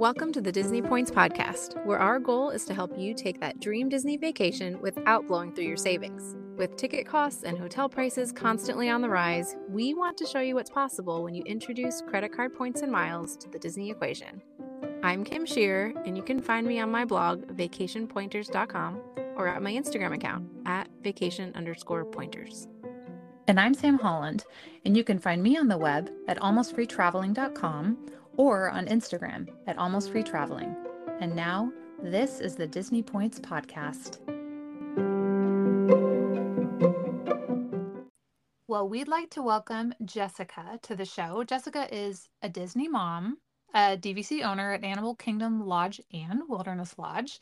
Welcome to the Disney Points Podcast, where our goal is to help you take that dream Disney vacation without blowing through your savings. With ticket costs and hotel prices constantly on the rise, we want to show you what's possible when you introduce credit card points and miles to the Disney equation. I'm Kim Shearer, and you can find me on my blog, vacationpointers.com, or at my Instagram account, at vacation underscore pointers. And I'm Sam Holland, and you can find me on the web at almostfreetraveling.com or on Instagram at Almost Free Traveling. And now, this is the Disney Points Podcast. Well, we'd like to welcome Jessica to the show. Jessica is a Disney mom, a DVC owner at Animal Kingdom Lodge and Wilderness Lodge.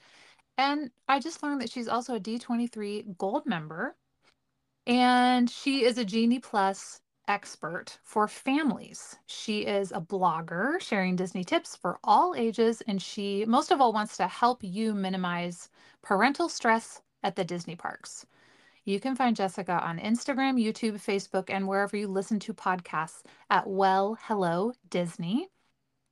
And I just learned that she's also a D23 Gold member. And she is a Genie Plus expert for families. She is a blogger sharing Disney tips for all ages, and she most of all wants to help you minimize parental stress at the Disney parks. You can find Jessica on Instagram, YouTube, Facebook, and wherever you listen to podcasts at Well Hello Disney.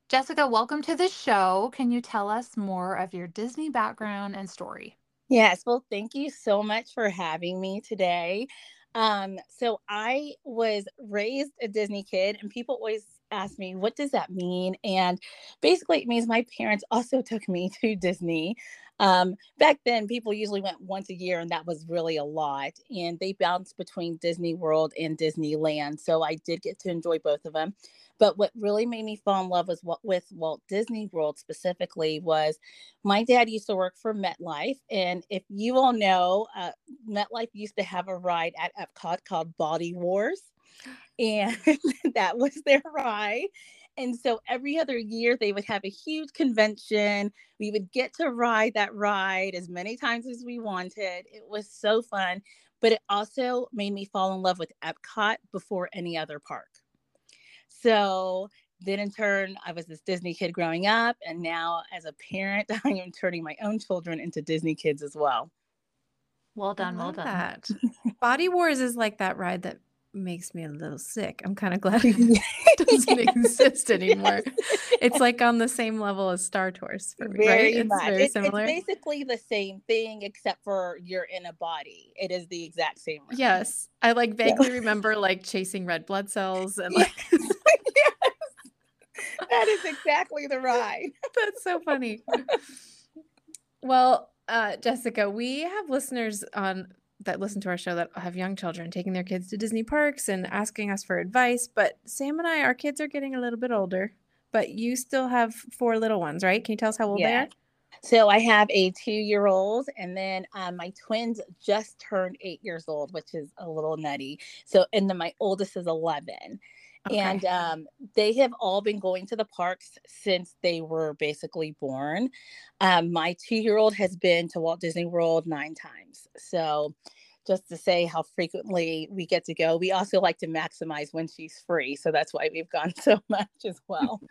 Jessica, welcome to the show. Can you tell us more of your Disney background and story? Yes, well, thank you so much for having me today. Um, so I was raised a Disney kid, and people always ask me, what does that mean? And basically, it means my parents also took me to Disney. Um, back then, people usually went once a year, and that was really a lot. And they bounced between Disney World and Disneyland. So I did get to enjoy both of them. But what really made me fall in love was what with Walt Disney World specifically was my dad used to work for MetLife, and if you all know, uh, MetLife used to have a ride at Epcot called Body Wars, and that was their ride. And so every other year they would have a huge convention. We would get to ride that ride as many times as we wanted. It was so fun, but it also made me fall in love with Epcot before any other park. So then in turn, I was this Disney kid growing up. And now as a parent, I am turning my own children into Disney kids as well. Well done. Well done. That. Body Wars is like that ride that makes me a little sick. I'm kind of glad it doesn't exist anymore. Yes. It's like on the same level as Star Tours for me, very right? It's much. very similar. It's basically the same thing except for you're in a body. It is the exact same. Ride. Yes. I like vaguely remember like chasing red blood cells and like that is exactly the ride. That's so funny. well, uh, Jessica, we have listeners on that listen to our show that have young children taking their kids to Disney parks and asking us for advice. But Sam and I, our kids are getting a little bit older, but you still have four little ones, right? Can you tell us how old yeah. they are? So I have a two-year-old, and then um, my twins just turned eight years old, which is a little nutty. So, and then my oldest is eleven. Okay. And um, they have all been going to the parks since they were basically born. Um, my two year old has been to Walt Disney World nine times. So, just to say how frequently we get to go, we also like to maximize when she's free. So, that's why we've gone so much as well.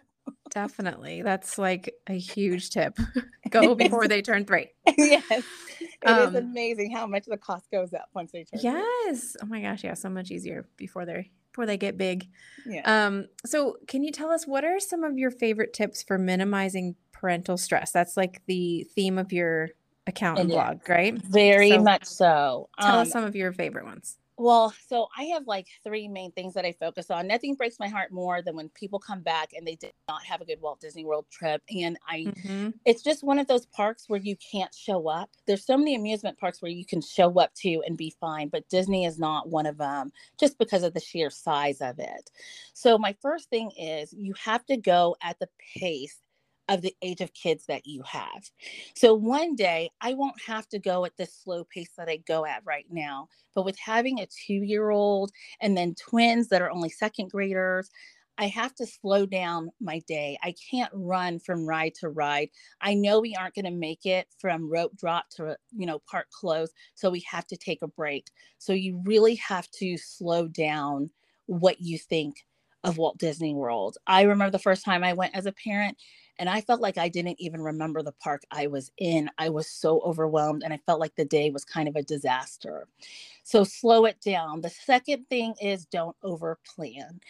Definitely. That's like a huge tip. Go before they turn three. yes. It um, is amazing how much the cost goes up once they turn Yes. Three. Oh my gosh. Yeah. So much easier before they're before they get big. Yeah. Um, so can you tell us what are some of your favorite tips for minimizing parental stress? That's like the theme of your account and blog, right? Very so much so. Tell um, us some of your favorite ones. Well, so I have like three main things that I focus on. Nothing breaks my heart more than when people come back and they did not have a good Walt Disney World trip. And I, mm-hmm. it's just one of those parks where you can't show up. There's so many amusement parks where you can show up to and be fine, but Disney is not one of them just because of the sheer size of it. So, my first thing is you have to go at the pace of the age of kids that you have. So one day I won't have to go at the slow pace that I go at right now. But with having a two year old and then twins that are only second graders, I have to slow down my day. I can't run from ride to ride. I know we aren't going to make it from rope drop to, you know, park close. So we have to take a break. So you really have to slow down what you think of Walt Disney World. I remember the first time I went as a parent and I felt like I didn't even remember the park I was in. I was so overwhelmed and I felt like the day was kind of a disaster. So slow it down. The second thing is don't over plan.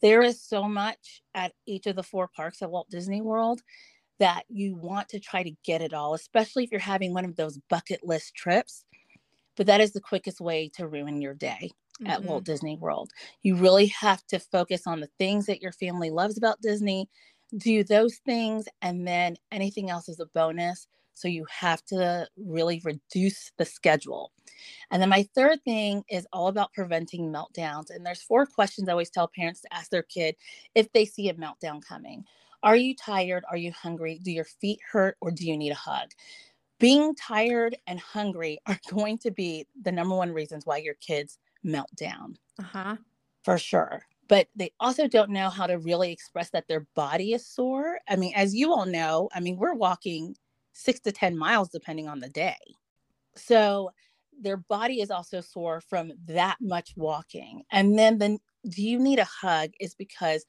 There is so much at each of the four parks at Walt Disney World that you want to try to get it all, especially if you're having one of those bucket list trips. But that is the quickest way to ruin your day mm-hmm. at Walt Disney World. You really have to focus on the things that your family loves about Disney, do those things, and then anything else is a bonus. So you have to really reduce the schedule. And then my third thing is all about preventing meltdowns. And there's four questions I always tell parents to ask their kid if they see a meltdown coming. Are you tired? Are you hungry? Do your feet hurt or do you need a hug? Being tired and hungry are going to be the number one reasons why your kids melt down. Uh-huh. For sure. But they also don't know how to really express that their body is sore. I mean, as you all know, I mean, we're walking six to 10 miles depending on the day. So their body is also sore from that much walking. And then the do you need a hug is because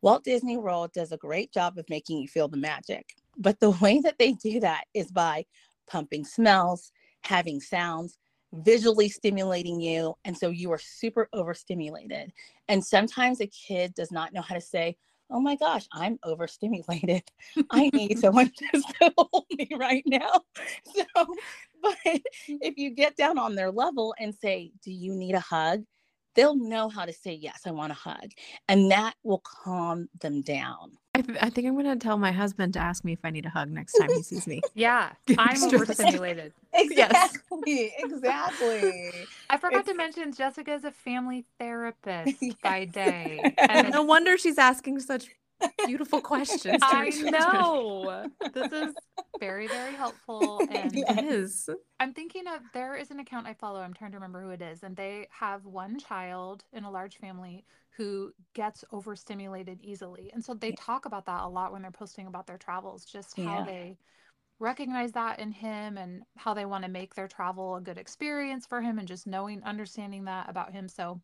Walt Disney World does a great job of making you feel the magic. But the way that they do that is by pumping smells, having sounds, visually stimulating you. And so you are super overstimulated. And sometimes a kid does not know how to say, Oh my gosh, I'm overstimulated. I need someone just to hold me right now. So, but if you get down on their level and say, Do you need a hug? they'll know how to say, Yes, I want a hug. And that will calm them down. I, th- I think I'm going to tell my husband to ask me if I need a hug next time he sees me. yeah, I'm overstimulated. Exactly. Yes. Exactly. I forgot it's... to mention Jessica is a family therapist yes. by day. And no wonder she's asking such beautiful questions. I know. this is very, very helpful. And it is. I'm thinking of there is an account I follow. I'm trying to remember who it is. And they have one child in a large family who gets overstimulated easily. And so they talk about that a lot when they're posting about their travels, just how yeah. they recognize that in him and how they want to make their travel a good experience for him and just knowing understanding that about him so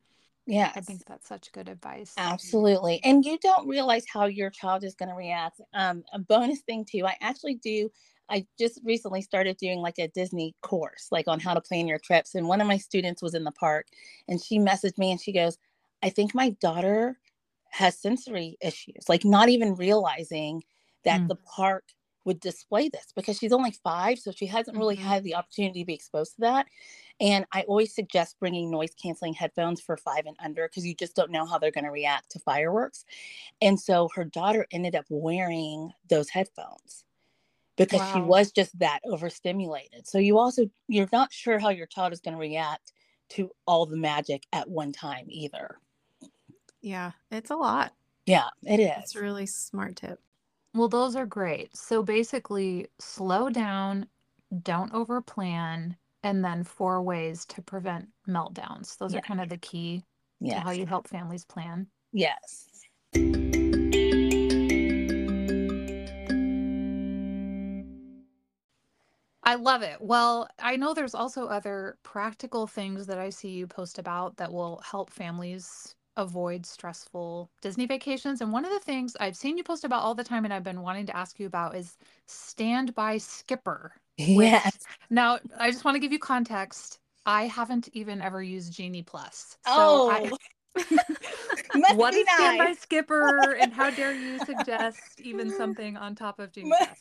yeah i think that's such good advice absolutely and you don't realize how your child is going to react um, a bonus thing too i actually do i just recently started doing like a disney course like on how to plan your trips and one of my students was in the park and she messaged me and she goes i think my daughter has sensory issues like not even realizing that mm. the park would display this because she's only five so she hasn't really mm-hmm. had the opportunity to be exposed to that and I always suggest bringing noise canceling headphones for five and under because you just don't know how they're going to react to fireworks. And so her daughter ended up wearing those headphones because wow. she was just that overstimulated. So you also, you're not sure how your child is going to react to all the magic at one time either. Yeah, it's a lot. Yeah, it is. It's a really smart tip. Well, those are great. So basically, slow down, don't overplan, and then four ways to prevent meltdowns. Those yeah. are kind of the key to how you help families plan. Yes. I love it. Well, I know there's also other practical things that I see you post about that will help families avoid stressful Disney vacations. And one of the things I've seen you post about all the time and I've been wanting to ask you about is standby skipper. Yes. Now, I just want to give you context. I haven't even ever used Genie Plus. So oh. I, what is nice. Standby Skipper, and how dare you suggest even something on top of Genie must, Plus?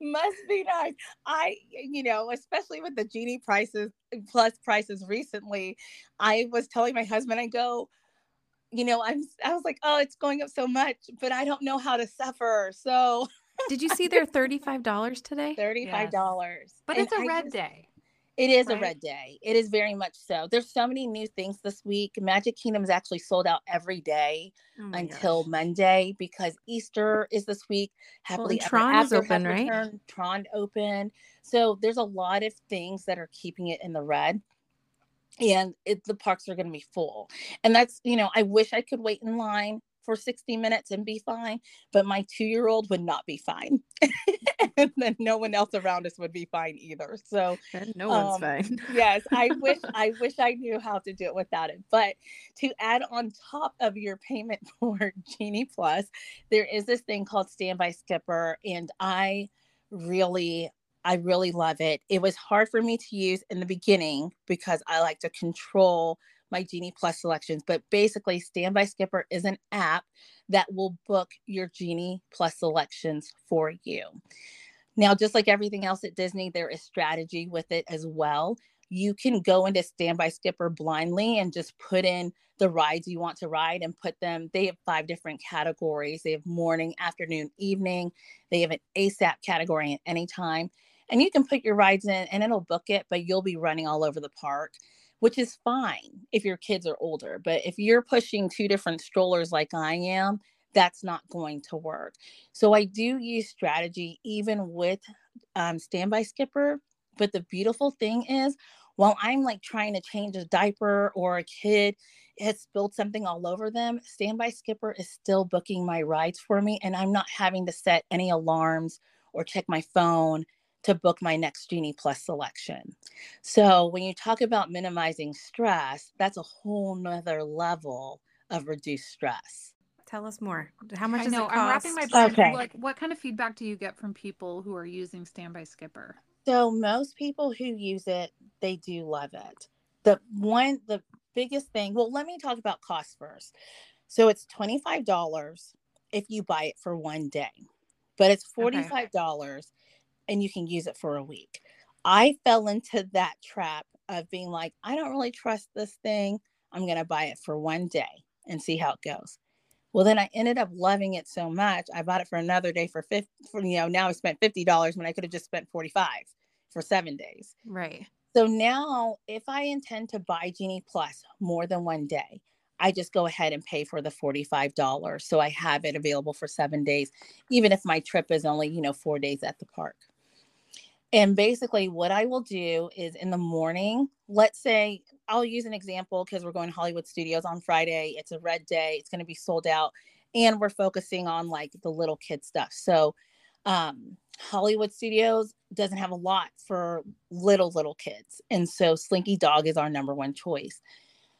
Must be nice. I, you know, especially with the Genie prices plus prices recently, I was telling my husband, I go, you know, I'm, I was like, oh, it's going up so much, but I don't know how to suffer. So did you see their $35 today? $35. Yes. But and it's a red just, day. It is right? a red day. It is very much so. There's so many new things this week. Magic Kingdom is actually sold out every day oh until gosh. Monday because Easter is this week. Happily well, Tron is open, right? Tron open. So there's a lot of things that are keeping it in the red and it, the parks are going to be full. And that's, you know, I wish I could wait in line for 60 minutes and be fine, but my two year old would not be fine. and then no one else around us would be fine either. So and no one's um, fine. yes, I wish I wish I knew how to do it without it. But to add on top of your payment for Genie Plus, there is this thing called Standby Skipper, and I really I really love it. It was hard for me to use in the beginning because I like to control my Genie Plus selections, but basically, Standby Skipper is an app that will book your Genie Plus selections for you. Now, just like everything else at Disney, there is strategy with it as well. You can go into Standby Skipper blindly and just put in the rides you want to ride and put them. They have five different categories. They have morning, afternoon, evening. They have an ASAP category at any time. And you can put your rides in and it'll book it, but you'll be running all over the park which is fine if your kids are older. But if you're pushing two different strollers like I am, that's not going to work. So I do use strategy even with um, Standby Skipper. But the beautiful thing is, while I'm like trying to change a diaper or a kid has spilled something all over them, Standby Skipper is still booking my rides for me, and I'm not having to set any alarms or check my phone to book my next Genie Plus selection. So when you talk about minimizing stress, that's a whole nother level of reduced stress. Tell us more. How much is it? I know, I'm wrapping my brain. Okay. Like, what kind of feedback do you get from people who are using Standby Skipper? So most people who use it, they do love it. The one, the biggest thing. Well, let me talk about cost first. So it's twenty five dollars if you buy it for one day, but it's forty five dollars and you can use it for a week. I fell into that trap of being like, I don't really trust this thing. I'm going to buy it for one day and see how it goes. Well, then I ended up loving it so much. I bought it for another day for 50, for, you know, now I spent $50 when I could have just spent 45 for seven days. Right. So now if I intend to buy Genie Plus more than one day, I just go ahead and pay for the $45. So I have it available for seven days, even if my trip is only, you know, four days at the park. And basically, what I will do is in the morning, let's say I'll use an example because we're going to Hollywood Studios on Friday. It's a red day, it's going to be sold out, and we're focusing on like the little kid stuff. So, um, Hollywood Studios doesn't have a lot for little, little kids. And so, Slinky Dog is our number one choice.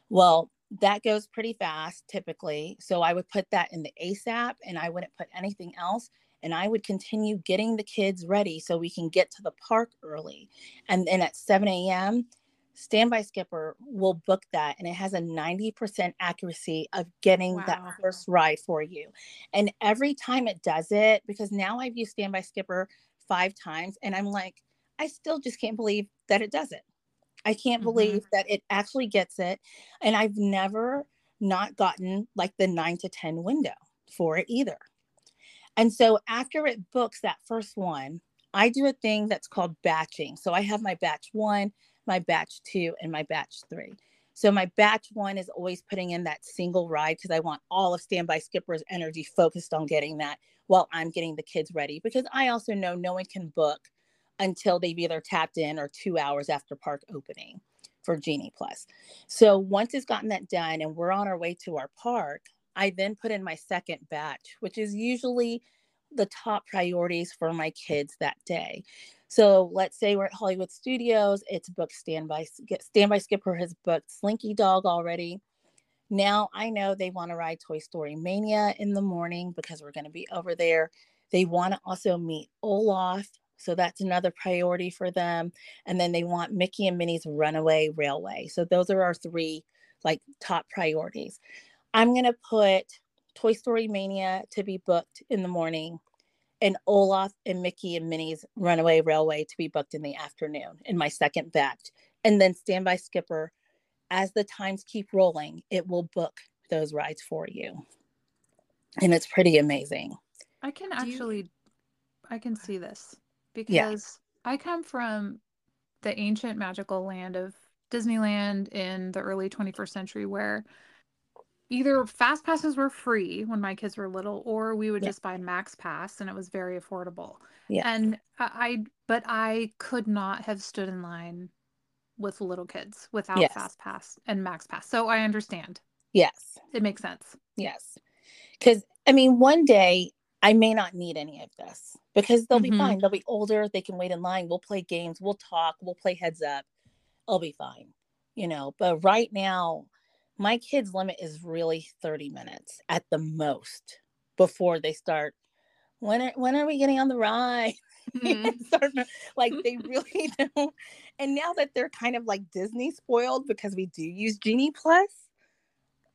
Well, that goes pretty fast typically. So, I would put that in the ASAP and I wouldn't put anything else and I would continue getting the kids ready so we can get to the park early. And then at 7 a.m., Standby Skipper will book that, and it has a 90% accuracy of getting wow. that first ride for you. And every time it does it, because now I've used Standby Skipper five times, and I'm like, I still just can't believe that it does it. I can't mm-hmm. believe that it actually gets it. And I've never not gotten like the nine to 10 window for it either. And so after it books that first one, I do a thing that's called batching. So I have my batch one, my batch two, and my batch three. So my batch one is always putting in that single ride because I want all of Standby Skipper's energy focused on getting that while I'm getting the kids ready. Because I also know no one can book until they've either tapped in or two hours after park opening for Genie Plus. So once it's gotten that done and we're on our way to our park, I then put in my second batch, which is usually the top priorities for my kids that day. So let's say we're at Hollywood Studios, it's booked Standby Standby Skipper has booked Slinky Dog already. Now I know they want to ride Toy Story Mania in the morning because we're going to be over there. They want to also meet Olaf, so that's another priority for them. And then they want Mickey and Minnie's Runaway Railway. So those are our three like top priorities. I'm going to put Toy Story Mania to be booked in the morning and Olaf and Mickey and Minnie's Runaway Railway to be booked in the afternoon in my second batch. And then Standby Skipper, as the times keep rolling, it will book those rides for you. And it's pretty amazing. I can actually, you... I can see this because yeah. I come from the ancient magical land of Disneyland in the early 21st century where either fast passes were free when my kids were little or we would yeah. just buy max pass and it was very affordable. Yeah. And i but i could not have stood in line with little kids without yes. fast pass and max pass. So i understand. Yes. It makes sense. Yes. Because i mean one day i may not need any of this because they'll mm-hmm. be fine. They'll be older. They can wait in line. We'll play games. We'll talk. We'll play heads up. I'll be fine you know? But right now my kids limit is really 30 minutes at the most before they start when are, when are we getting on the ride Mm-hmm. like they really don't. And now that they're kind of like Disney spoiled because we do use Genie Plus,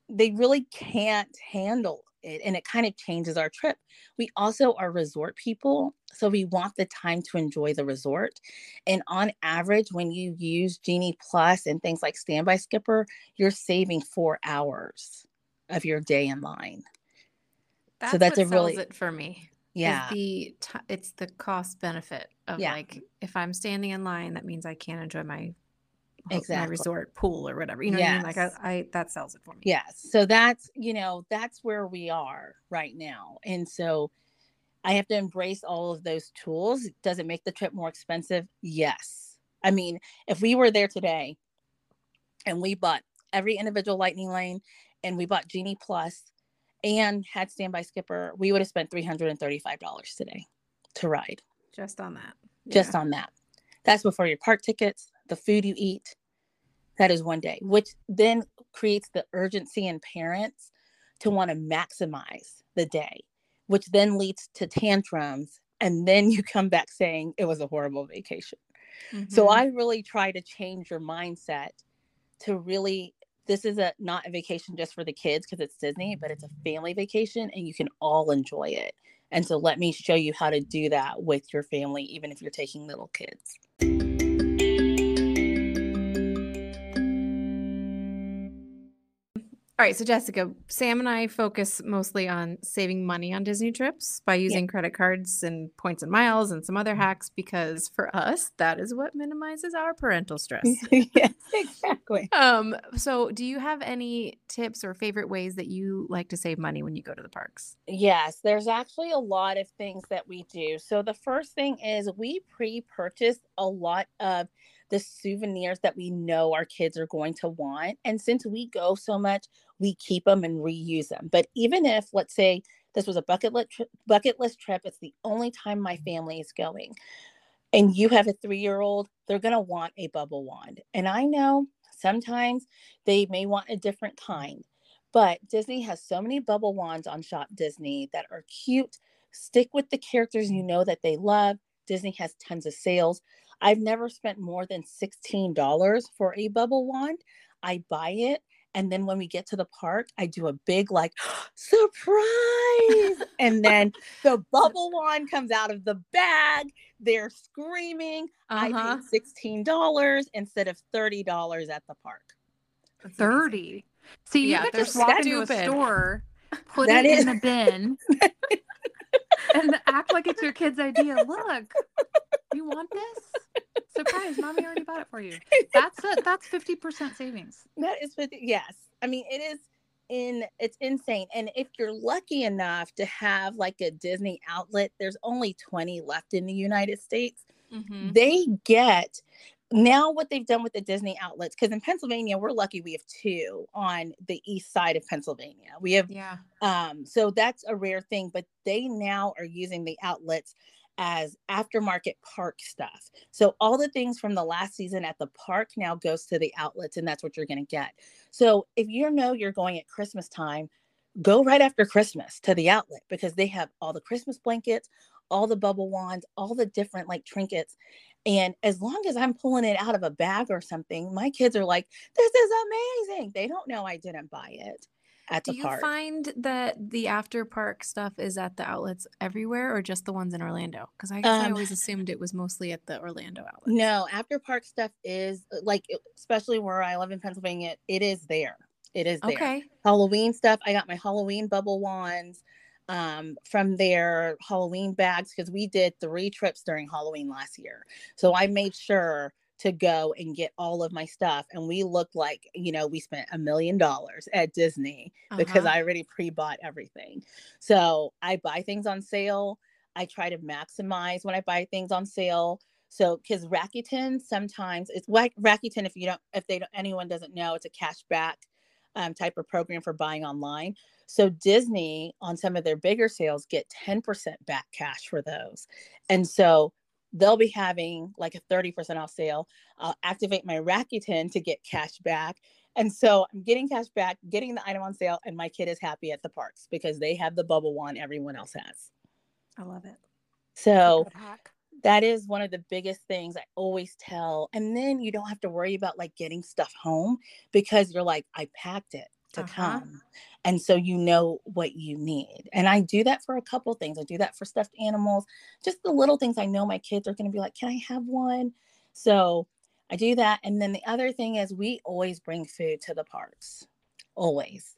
they really can't handle it and it kind of changes our trip. We also are resort people, so we want the time to enjoy the resort. And on average, when you use Genie Plus and things like Standby Skipper, you're saving four hours of your day in line. That's so that's a really it for me. Yeah, the t- it's the cost benefit of yeah. like if I'm standing in line, that means I can't enjoy my exactly. my resort pool or whatever. You know yes. what I mean? Like I, I, that sells it for me. Yes. So that's you know that's where we are right now, and so I have to embrace all of those tools. Does it make the trip more expensive? Yes. I mean, if we were there today, and we bought every individual lightning lane, and we bought Genie Plus, and had standby skipper, we would have spent three hundred and thirty-five dollars today to ride. Just on that. Just yeah. on that. That's before your park tickets, the food you eat. That is one day, which then creates the urgency in parents to want to maximize the day, which then leads to tantrums. And then you come back saying it was a horrible vacation. Mm-hmm. So I really try to change your mindset to really this is a not a vacation just for the kids because it's Disney, but it's a family vacation and you can all enjoy it. And so let me show you how to do that with your family, even if you're taking little kids. All right, so Jessica, Sam and I focus mostly on saving money on Disney trips by using yeah. credit cards and points and miles and some other mm-hmm. hacks because for us, that is what minimizes our parental stress. yes, exactly. Um, so do you have any tips or favorite ways that you like to save money when you go to the parks? Yes, there's actually a lot of things that we do. So the first thing is we pre-purchase a lot of the souvenirs that we know our kids are going to want. And since we go so much, we keep them and reuse them. But even if, let's say, this was a bucket list, tri- bucket list trip, it's the only time my family is going, and you have a three year old, they're going to want a bubble wand. And I know sometimes they may want a different kind, but Disney has so many bubble wands on Shop Disney that are cute. Stick with the characters you know that they love. Disney has tons of sales. I've never spent more than $16 for a bubble wand. I buy it. And then when we get to the park, I do a big like surprise. and then the bubble wand comes out of the bag. They're screaming. Uh-huh. I paid $16 instead of $30 at the park. 30. See, yeah, you could just walk into a store, put that it is. in the bin, and act like it's your kid's idea. Look, you want this? Surprise, mommy already bought it for you. That's a, that's 50% savings. That is 50 yes. I mean, it is in it's insane. And if you're lucky enough to have like a Disney outlet, there's only 20 left in the United States. Mm-hmm. They get now what they've done with the Disney outlets, because in Pennsylvania, we're lucky we have two on the east side of Pennsylvania. We have, yeah. Um, so that's a rare thing, but they now are using the outlets as aftermarket park stuff. So all the things from the last season at the park now goes to the outlets, and that's what you're going to get. So if you know you're going at Christmas time, go right after Christmas to the outlet because they have all the Christmas blankets, all the bubble wands, all the different like trinkets. And as long as I'm pulling it out of a bag or something, my kids are like, this is amazing. They don't know I didn't buy it at Do the park. Do you find that the after park stuff is at the outlets everywhere or just the ones in Orlando? Because I, um, I always assumed it was mostly at the Orlando outlet. No, after park stuff is uh, like, especially where I live in Pennsylvania, it is there. It is there. Okay. Halloween stuff. I got my Halloween bubble wands um, from their Halloween bags because we did three trips during Halloween last year. So I made sure to go and get all of my stuff. And we looked like, you know, we spent a million dollars at Disney uh-huh. because I already pre bought everything. So I buy things on sale. I try to maximize when I buy things on sale. So, because Rakuten sometimes it's like Rakuten, if you don't, if they don't, anyone doesn't know, it's a cashback um, type of program for buying online. So Disney on some of their bigger sales get 10% back cash for those. And so they'll be having like a 30% off sale. I'll activate my Rakuten to get cash back. And so I'm getting cash back, getting the item on sale, and my kid is happy at the parks because they have the bubble wand everyone else has. I love it. So that is one of the biggest things I always tell. And then you don't have to worry about like getting stuff home because you're like, I packed it to uh-huh. come. And so you know what you need. And I do that for a couple things. I do that for stuffed animals, just the little things I know my kids are going to be like, can I have one? So I do that. And then the other thing is we always bring food to the parks. Always.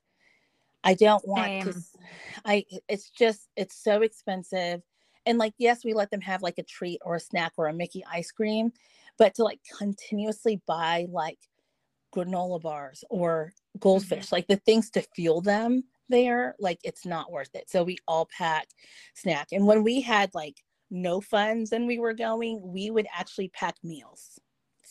I don't want to I it's just it's so expensive and like yes we let them have like a treat or a snack or a mickey ice cream but to like continuously buy like granola bars or goldfish mm-hmm. like the things to fuel them there like it's not worth it so we all pack snack and when we had like no funds and we were going we would actually pack meals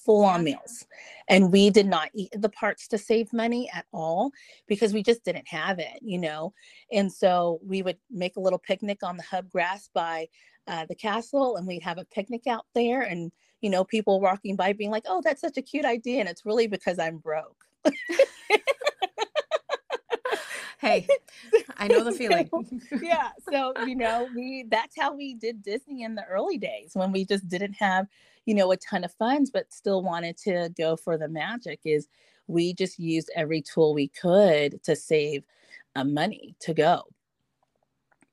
full on meals. And we did not eat the parts to save money at all because we just didn't have it, you know. And so we would make a little picnic on the hub grass by uh, the castle and we'd have a picnic out there and you know people walking by being like oh that's such a cute idea and it's really because i'm broke. Hey i know the feeling. yeah so you know we that's how we did disney in the early days when we just didn't have you know a ton of funds but still wanted to go for the magic is we just used every tool we could to save uh, money to go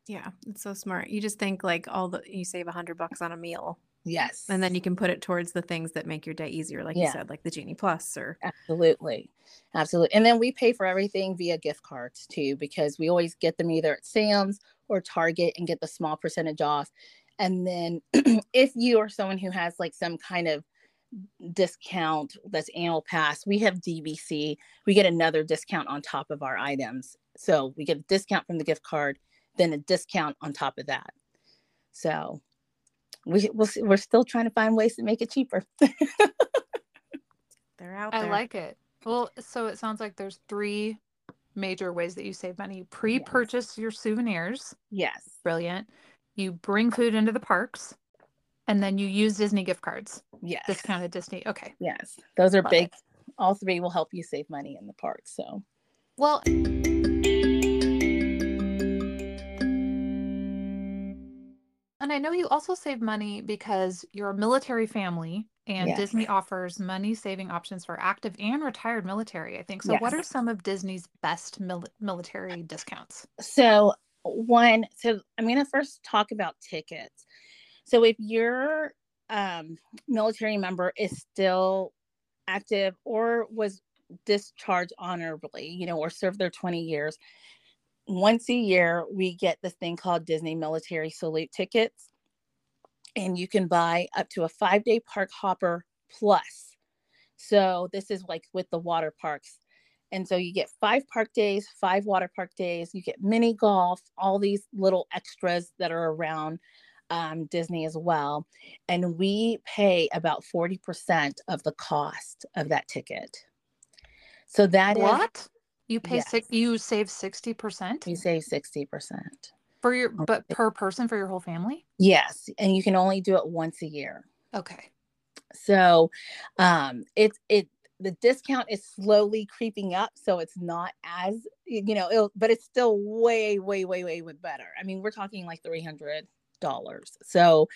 yeah it's so smart you just think like all the you save a hundred bucks on a meal yes and then you can put it towards the things that make your day easier like yeah. you said like the genie plus or absolutely absolutely and then we pay for everything via gift cards too because we always get them either at sam's or target and get the small percentage off and then if you are someone who has like some kind of discount that's annual pass, we have DVC. We get another discount on top of our items. So we get a discount from the gift card, then a discount on top of that. So we we'll, we're still trying to find ways to make it cheaper. They're out there. I like it. Well, so it sounds like there's three major ways that you save money. Pre-purchase yes. your souvenirs. Yes. Brilliant you bring food into the parks and then you use Disney gift cards. Yes. Discounted Disney. Okay. Yes. Those are Love big. It. All three will help you save money in the park. So, well, and I know you also save money because you're a military family and yes. Disney offers money saving options for active and retired military, I think. So, yes. what are some of Disney's best mil- military discounts? So, one so i'm going to first talk about tickets so if your um, military member is still active or was discharged honorably you know or served their 20 years once a year we get this thing called disney military salute tickets and you can buy up to a five day park hopper plus so this is like with the water parks and so you get five park days, five water park days, you get mini golf, all these little extras that are around um, Disney as well. And we pay about 40% of the cost of that ticket. So that what? Is, you pay yes. six, you save 60%? You save 60%. For your but per person for your whole family? Yes. And you can only do it once a year. Okay. So um it's it the discount is slowly creeping up so it's not as you know it'll, but it's still way way way way with better i mean we're talking like 300 dollars so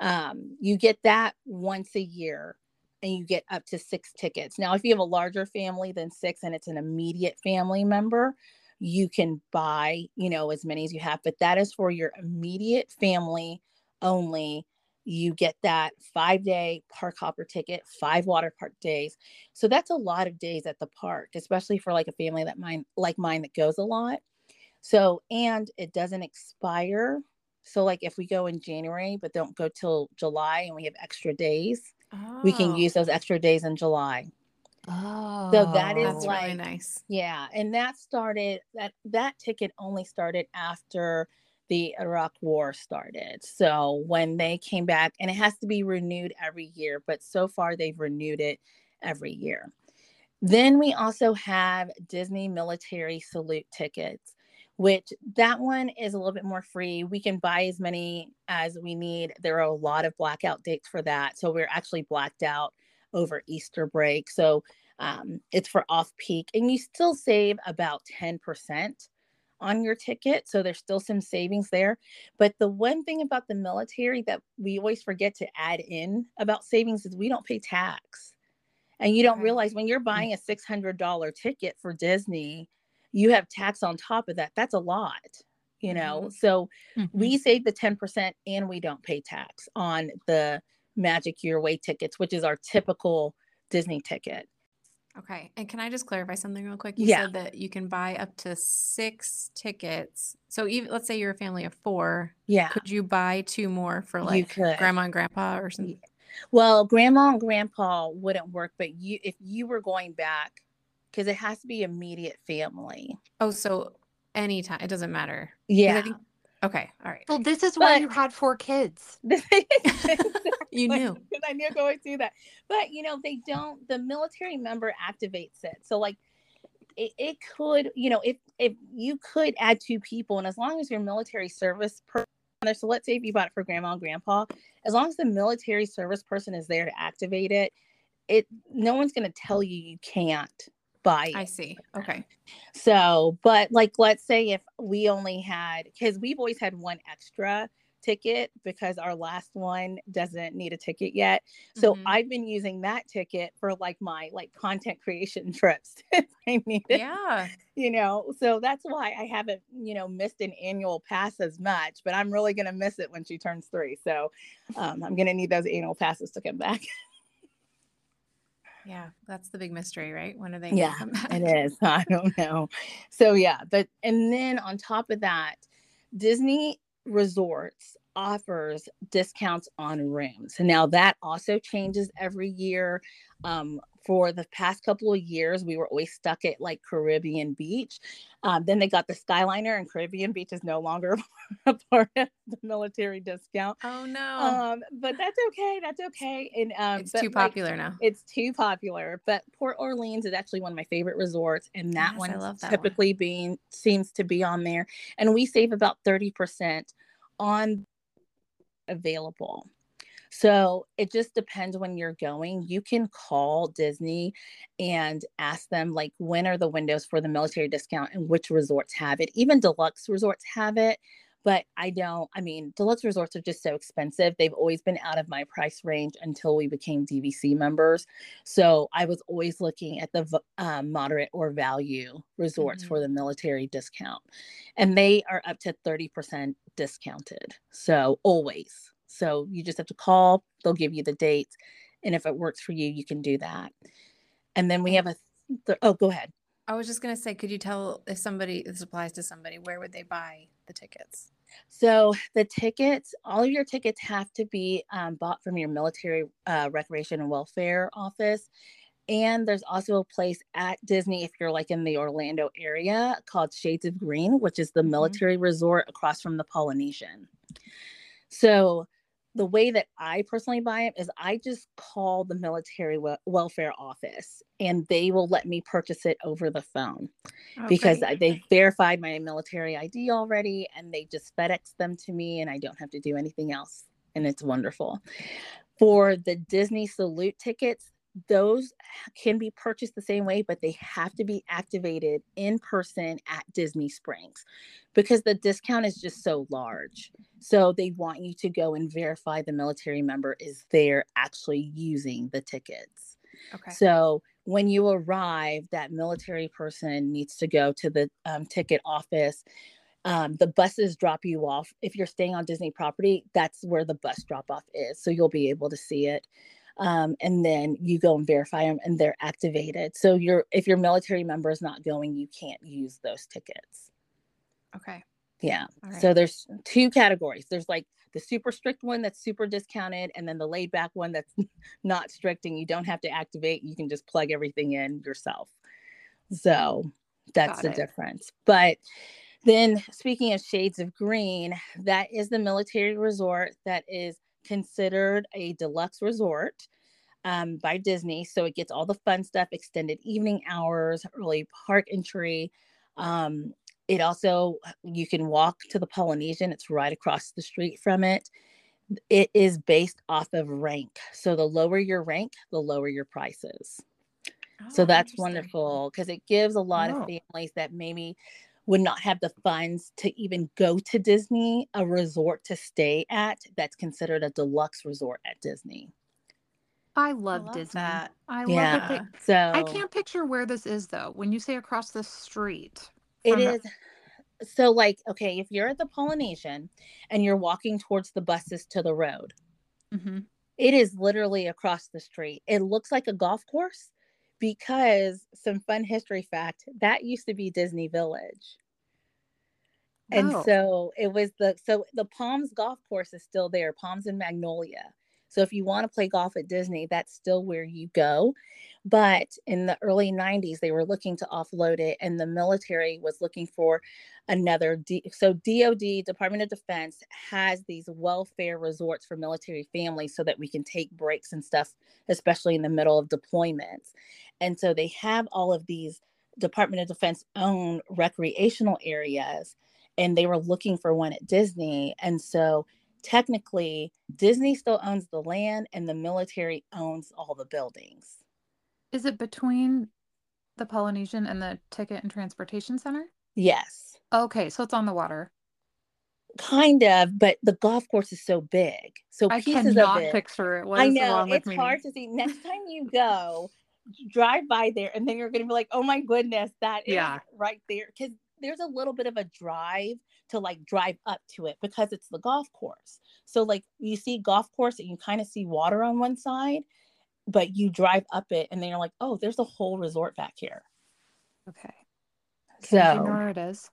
um, you get that once a year and you get up to six tickets now if you have a larger family than six and it's an immediate family member you can buy you know as many as you have but that is for your immediate family only you get that five day park hopper ticket, five water park days. So that's a lot of days at the park, especially for like a family that mine like mine that goes a lot. So and it doesn't expire. So like if we go in January but don't go till July and we have extra days, oh. we can oh. use oh. those extra days in July. Oh, so that oh, is that's like really nice. Yeah, and that started that that ticket only started after the Iraq war started. So when they came back, and it has to be renewed every year, but so far they've renewed it every year. Then we also have Disney military salute tickets, which that one is a little bit more free. We can buy as many as we need. There are a lot of blackout dates for that. So we're actually blacked out over Easter break. So um, it's for off peak, and you still save about 10% on your ticket. So there's still some savings there. But the one thing about the military that we always forget to add in about savings is we don't pay tax. And you don't realize when you're buying a $600 ticket for Disney, you have tax on top of that. That's a lot, you know? So Mhm. we save the 10% and we don't pay tax on the Magic Your Way tickets, which is our typical Disney ticket. Okay. And can I just clarify something real quick? You Yeah. said that you can buy up to six tickets. So even let's say you're a family of four, Yeah. could you buy two more for like grandma and grandpa or something? Well, grandma and grandpa wouldn't work, but you if you were going back, because it has to be immediate family. Oh, so anytime. It doesn't matter. Yeah. Think, okay. All right. Well, this is why But- you had four kids. You knew. because I knew going through that. But you know, they don't. The military member activates it, so like it, it could, you know, if if you could add two people, and as long as your military service person, so let's say if you bought it for grandma and grandpa, as long as the military service person is there to activate it, it no one's going to tell you you can't buy. I see. Okay. So, but like, let's say if we only had, because we've always had one extra ticket because our last one doesn't need a ticket yet. So Mhm. I've been using that ticket for like my like content creation trips. I need it, Yeah. you know. So that's why I haven't, you know, missed an annual pass as much. But I'm really gonna miss it when she turns three. So um, I'm gonna need those annual passes to come back. Yeah. That's the big mystery, right? When are they? Yeah, it is. I don't know. So yeah, but and then on top of that, Disney Resorts offers discounts on rooms. Now that also changes every year. Um, for the past couple of years, we were always stuck at like Caribbean Beach. Um, then they got the Skyliner, and Caribbean Beach is no longer a part of the military discount. Oh no. Um, but that's okay. That's okay. And um, it's too like, popular now. it's too popular, but Port Orleans is actually one of my favorite resorts, and that Yes, I one love that one. typically being seems to be on there. And we save about thirty percent on available. So it just depends when you're going. You can call Disney and ask them like when are the windows for the military discount and which resorts have it. Even deluxe resorts have it, but I don't. I mean, deluxe resorts are just so expensive. They've always been out of my price range until we became DVC members. So I was always looking at the um, moderate or value resorts Mhm. for the military discount, and they are up to 30% discounted. So always. So you just have to call, they'll give you the dates. And if it works for you, you can do that. And then we have a, th- oh, go ahead. I was just gonna say, could you tell if somebody this applies to somebody, where would they buy the tickets? So the tickets, all of your tickets have to be um, bought from your military uh, recreation and welfare office. And there's also a place at Disney if you're like in the Orlando area called Shades of Green, which is the Mhm. military resort across from the Polynesian. So the way that I personally buy it is I just call the military wel- welfare office and they will let me purchase it over the phone Oh, because they verified my military ID already and they just FedEx them to me and I don't have to do anything else. And it's wonderful. For the Disney Salute tickets, those can be purchased the same way, but they have to be activated in person at Disney Springs because the discount is just so large. So they want you to go and verify the military member is there actually using the tickets. okay. So when you arrive, that military person needs to go to the um, ticket office. Um, the buses drop you off. If you're staying on Disney property, that's where the bus drop off is. So you'll be able to see it. Um, and then you go and verify them and they're activated. So you're if your military member is not going, you can't use those tickets. okay. Yeah. Right. So there's two categories. There's like the super strict one that's super discounted, and then the laid back one that's not strict and you don't have to activate. You can just plug everything in yourself. So that's Got the it. difference. But then speaking of shades of green, that is the military resort that is considered a deluxe resort um, by Disney. So it gets all the fun stuff, extended evening hours, early park entry. Um, it also, you can walk to the Polynesian, it's right across the street from it. It is based off of rank. So the lower your rank, the lower your prices. So Oh, that's wonderful because it gives a lot Oh. of families that maybe would not have the funds to even go to Disney, a resort to stay at that's considered a deluxe resort at Disney. I love, love Disney. that. I love Yeah. it. So I can't picture where this is though. When you say across the street, it is. from the- so like okay, if you're at the Polynesian and you're walking towards the buses to the road, Mhm. it is literally across the street. It looks like a golf course because some fun history fact that used to be Disney Village. And Oh. so it was the so the Palms golf course is still there, Palms and Magnolia. So if you want to play golf at Disney, that's still where you go. But in the early 90s, they were looking to offload it, and the military was looking for another. D- so DoD, Department of Defense, has these welfare resorts for military families so that we can take breaks and stuff, especially in the middle of deployments. And so they have all of these Department of Defense owned recreational areas and they were looking for one at Disney. And so technically, Disney still owns the land and the military owns all the buildings. Is it between the Polynesian and the Ticket and Transportation Center? Yes, Okay, so it's on the water. kind of, but the golf course is so big. So I cannot of it. picture it. What I know it's me? hard to see. Next time you go, drive by there, and then you're going to be like, "Oh my goodness, that is Yeah. right there." Because there's a little bit of a drive to like drive up to it because it's the golf course. So like you see golf course and you kind of see water on one side, but you drive up it, and then you're like, "Oh, there's a whole resort back here." Okay. Okay, do you know where it is?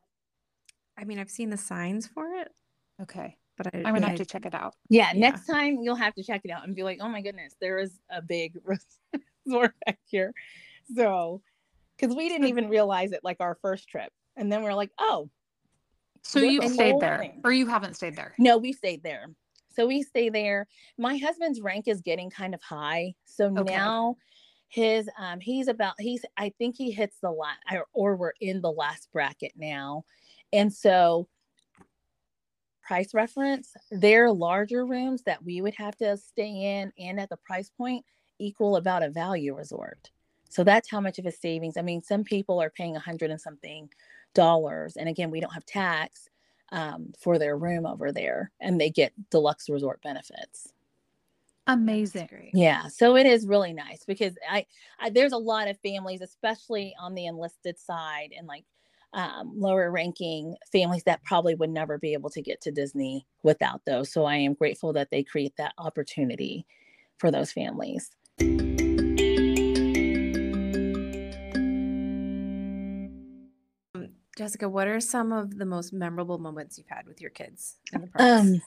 I mean, I've seen the signs for it, Okay. but I, I'm gonna yeah, have to check it out. yeah, Yeah. next time you'll have to check it out and be like, "Oh my goodness, there is a big resort back here." So, because we didn't even realize it like our first trip, and then we're like, "Oh, So you've stayed there, thing. or you haven't stayed there? no, we stayed there." So we stay there. My husband's rank is getting kind of high, so Okay. now his um he's about he's I think he hits the last or, or we're in the last bracket now, and so price reference, their larger rooms that we would have to stay in and at the price point equal about a value resort. So that's how much of a savings. I mean, some people are paying a hundred and something dollars. And again, we don't have tax um, for their room over there and they get deluxe resort benefits. Amazing. Yeah, so it is really nice because I, I there's a lot of families, especially on the enlisted side and like um, lower ranking families that probably would never be able to get to Disney without those. So I am grateful that they create that opportunity for those families. Jessica, what are some of the most memorable moments you've had with your kids in the parks? Um,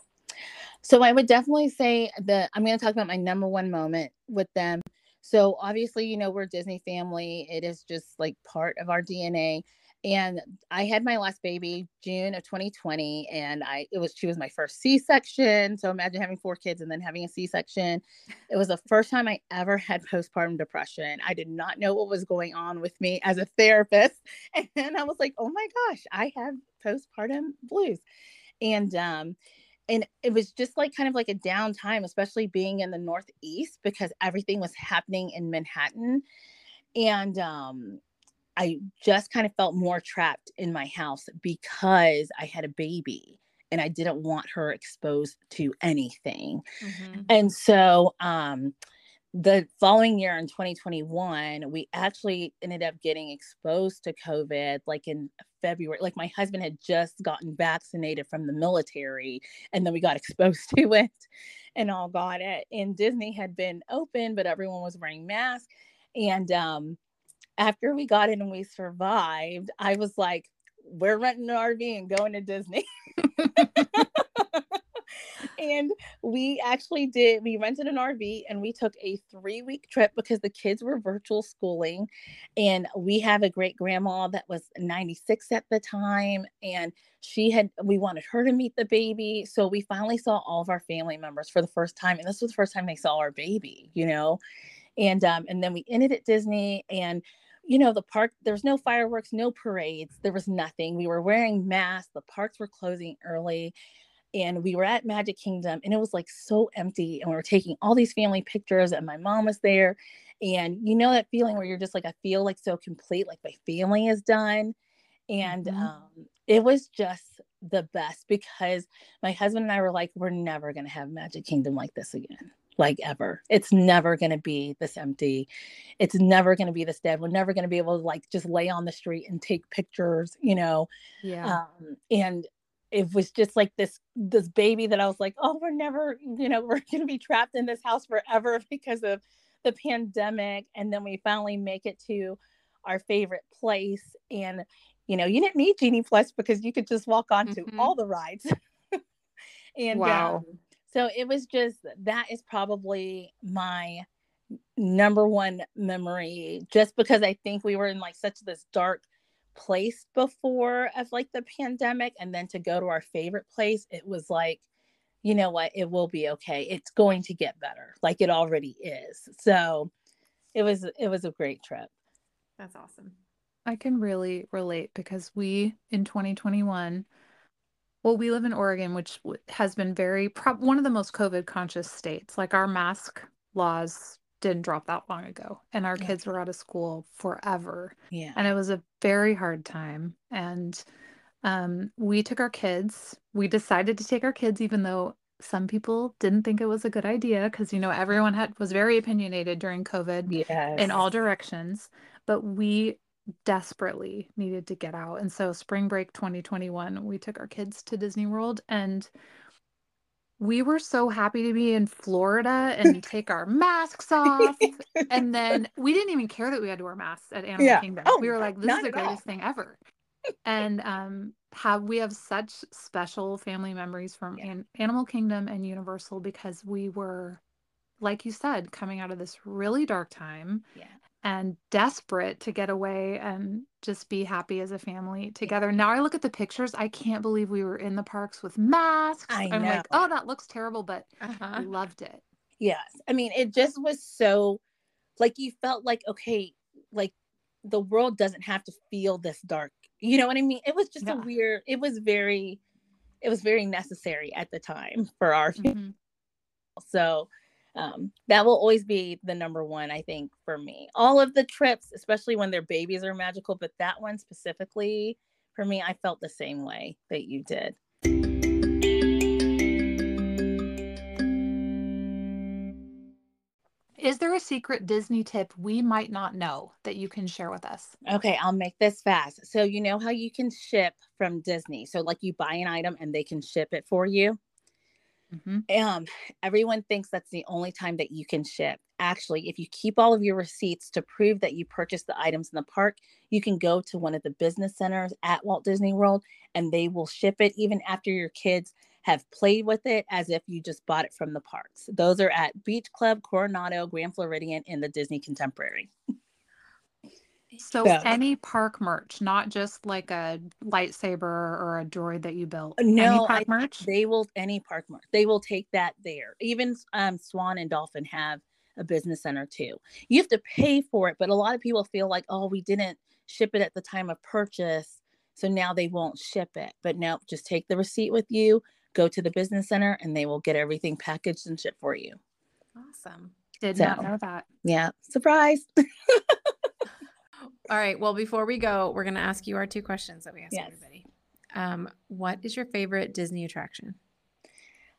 so I would definitely say that I'm going to talk about my number one moment with them. So obviously, you know, we're a Disney family. It is just like part of our DNA. And I had my last baby June of 2020, and I it was she was my first C-section. So imagine having four kids and then having a C-section. It was the first time I ever had postpartum depression. I did not know what was going on with me as a therapist, and I was like, oh my gosh, I have postpartum blues. And um, and it was just like kind of like a downtime, especially being in the Northeast because everything was happening in Manhattan. And um, I just kind of felt more trapped in my house because I had a baby and I didn't want her exposed to anything. Mhm. And so um the following year in 2021, we actually ended up getting exposed to COVID like in February. Like my husband had just gotten vaccinated from the military, and then we got exposed to it and all got it. And Disney had been open, but everyone was wearing masks. And um, after we got in and we survived, I was like, we're renting an RV and going to Disney. and we actually did we rented an rv and we took a three week trip because the kids were virtual schooling and we have a great grandma that was 96 at the time and she had we wanted her to meet the baby so we finally saw all of our family members for the first time and this was the first time they saw our baby you know and um and then we ended at disney and you know the park there's no fireworks no parades there was nothing we were wearing masks the parks were closing early and we were at Magic Kingdom and it was like so empty and we were taking all these family pictures and my mom was there and you know that feeling where you're just like I feel like so complete like my family is done And Mhm. um, it was just the best because my husband and I were like, we're never going to have Magic Kingdom like this again, like ever. It's never going to be this empty. It's never going to be this dead. We're never going to be able to like just lay on the street and take pictures, you know. Yeah. Um, and it was just like this this baby that I was like, oh, we're never, you know, we're going to be trapped in this house forever because of the pandemic. And then we finally make it to our favorite place and you know, you didn't need Genie Plus because you could just walk onto Mhm. all the rides. and Wow. um, so it was just that is probably my number one memory, just because I think we were in like such this dark place before of like the pandemic, and then to go to our favorite place, it was like, you know what, it will be okay. It's going to get better, like it already is. So it was it was a great trip. That's awesome. I can really relate because we in 2021, well, we live in Oregon, which has been very prob one of the most COVID conscious states. Like our mask laws didn't drop that long ago, and our Yeah. kids were out of school forever. Yeah. And it was a very hard time. And um, we took our kids. We decided to take our kids, even though some people didn't think it was a good idea, because you know everyone had was very opinionated during COVID Yes. in all directions, but we desperately needed to get out. And so, spring break 2021, we took our kids to Disney World and we were so happy to be in Florida and take our masks off. And then we didn't even care that we had to wear masks at Animal Yeah. Kingdom. Oh, we were like, this is the greatest thing ever. And um, have we have such special family memories from Yeah. An- Animal Kingdom and Universal because we were, like you said, coming out of this really dark time Yeah. And desperate to get away and just be happy as a family together. Now I look at the pictures, I can't believe we were in the parks with masks. I I'm like, oh, that looks terrible, but Uh-huh. I loved it. Yes. I mean, it just was so like you felt like, okay, like the world doesn't have to feel this dark. You know what I mean? It was just a weird, it was very, it was very necessary at the time for our Mhm. so um, that will always be the number one, I think, for me. All of the trips, especially when their babies are magical, but that one specifically for me, I felt the same way that you did. Is there a secret Disney tip we might not know that you can share with us? Okay, I'll make this fast. So you know how you can ship from Disney. So like you buy an item and they can ship it for you. Mhm. Um, everyone thinks that's the only time that you can ship. Actually, if you keep all of your receipts to prove that you purchased the items in the park, you can go to one of the business centers at Walt Disney World and they will ship it even after your kids have played with it as if you just bought it from the parks. Those are at Beach Club, Coronado, Grand Floridian, and the Disney Contemporary. So Yeah. any park merch, not just like a lightsaber or a droid that you built. No, any I park think merch. They will any park merch. They will take that there. Even um, Swan and Dolphin have a business center too. You have to pay for it, but a lot of people feel like, oh, we didn't ship it at the time of purchase, so now they won't ship it. But no, just take the receipt with you. Go to the business center, and they will get everything packaged and shipped for you. Awesome. Did not know that. Yeah, surprise. All right. Well, before we go, we're going to ask you our two questions that we ask Yes. everybody. Um, what is your favorite Disney attraction?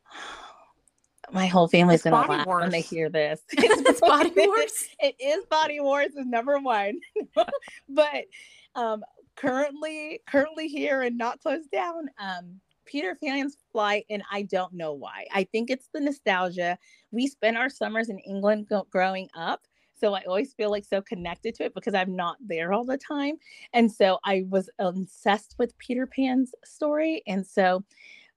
My whole family's gonna Body laugh when they hear this. It's Body Wars? It is Body Wars is number one, but um, currently, currently here and not closed down. Um, Peter Pan's flight, and I don't know why. I think it's the nostalgia. We spent our summers in England go- growing up, so I always feel like so connected to it because I'm not there all the time, and so I was obsessed with Peter Pan's story, and so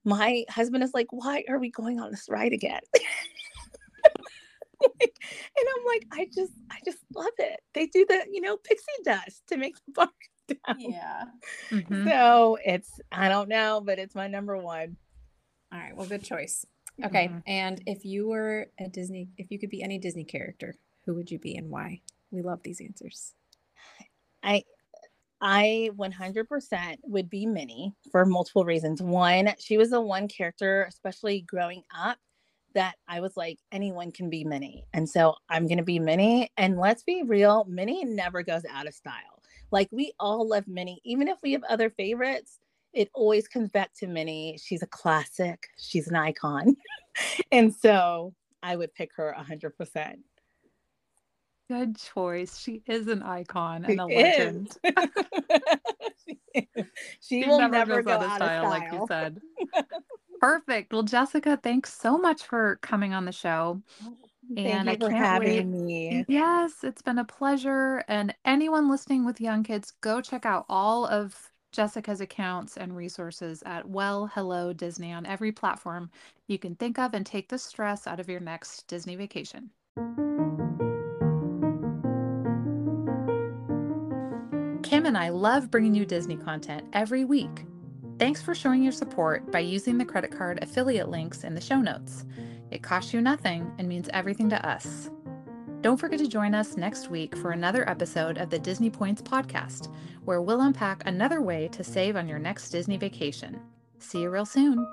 my husband is like, "Why are we going on this ride again?" and I'm like, "I just, I just love it. They do the, you know, pixie dust to make the park down." Yeah. Mhm. So it's, I don't know, but it's my number one. All right. Well, good choice. Okay. Mhm. And if you were a Disney, if you could be any Disney character, who would you be and why? We love these answers. I I 100% would be Minnie for multiple reasons. One, she was the one character, especially growing up, that I was like, anyone can be Minnie. And so I'm going to be Minnie. And let's be real, Minnie never goes out of style. Like we all love Minnie, even if we have other favorites. It always comes back to Minnie. She's a classic. She's an icon, and so I would pick her a hundred percent. Good choice. She is an icon and a legend. she, she will never, never go out, of style, like you said. Perfect. Well, Jessica, thanks so much for coming on the show. Oh, and I can't wait. Me. Yes, it's been a pleasure. And anyone listening with young kids, go check out all of Jessica's accounts and resources at Well Hello Disney on every platform you can think of and take the stress out of your next Disney vacation. Kim and I love bringing you Disney content every week. Thanks for showing your support by using the credit card affiliate links in the show notes. It costs you nothing and means everything to us. Don't forget to join us next week for another episode of the Disney Points podcast, where we'll unpack another way to save on your next Disney vacation. See you real soon.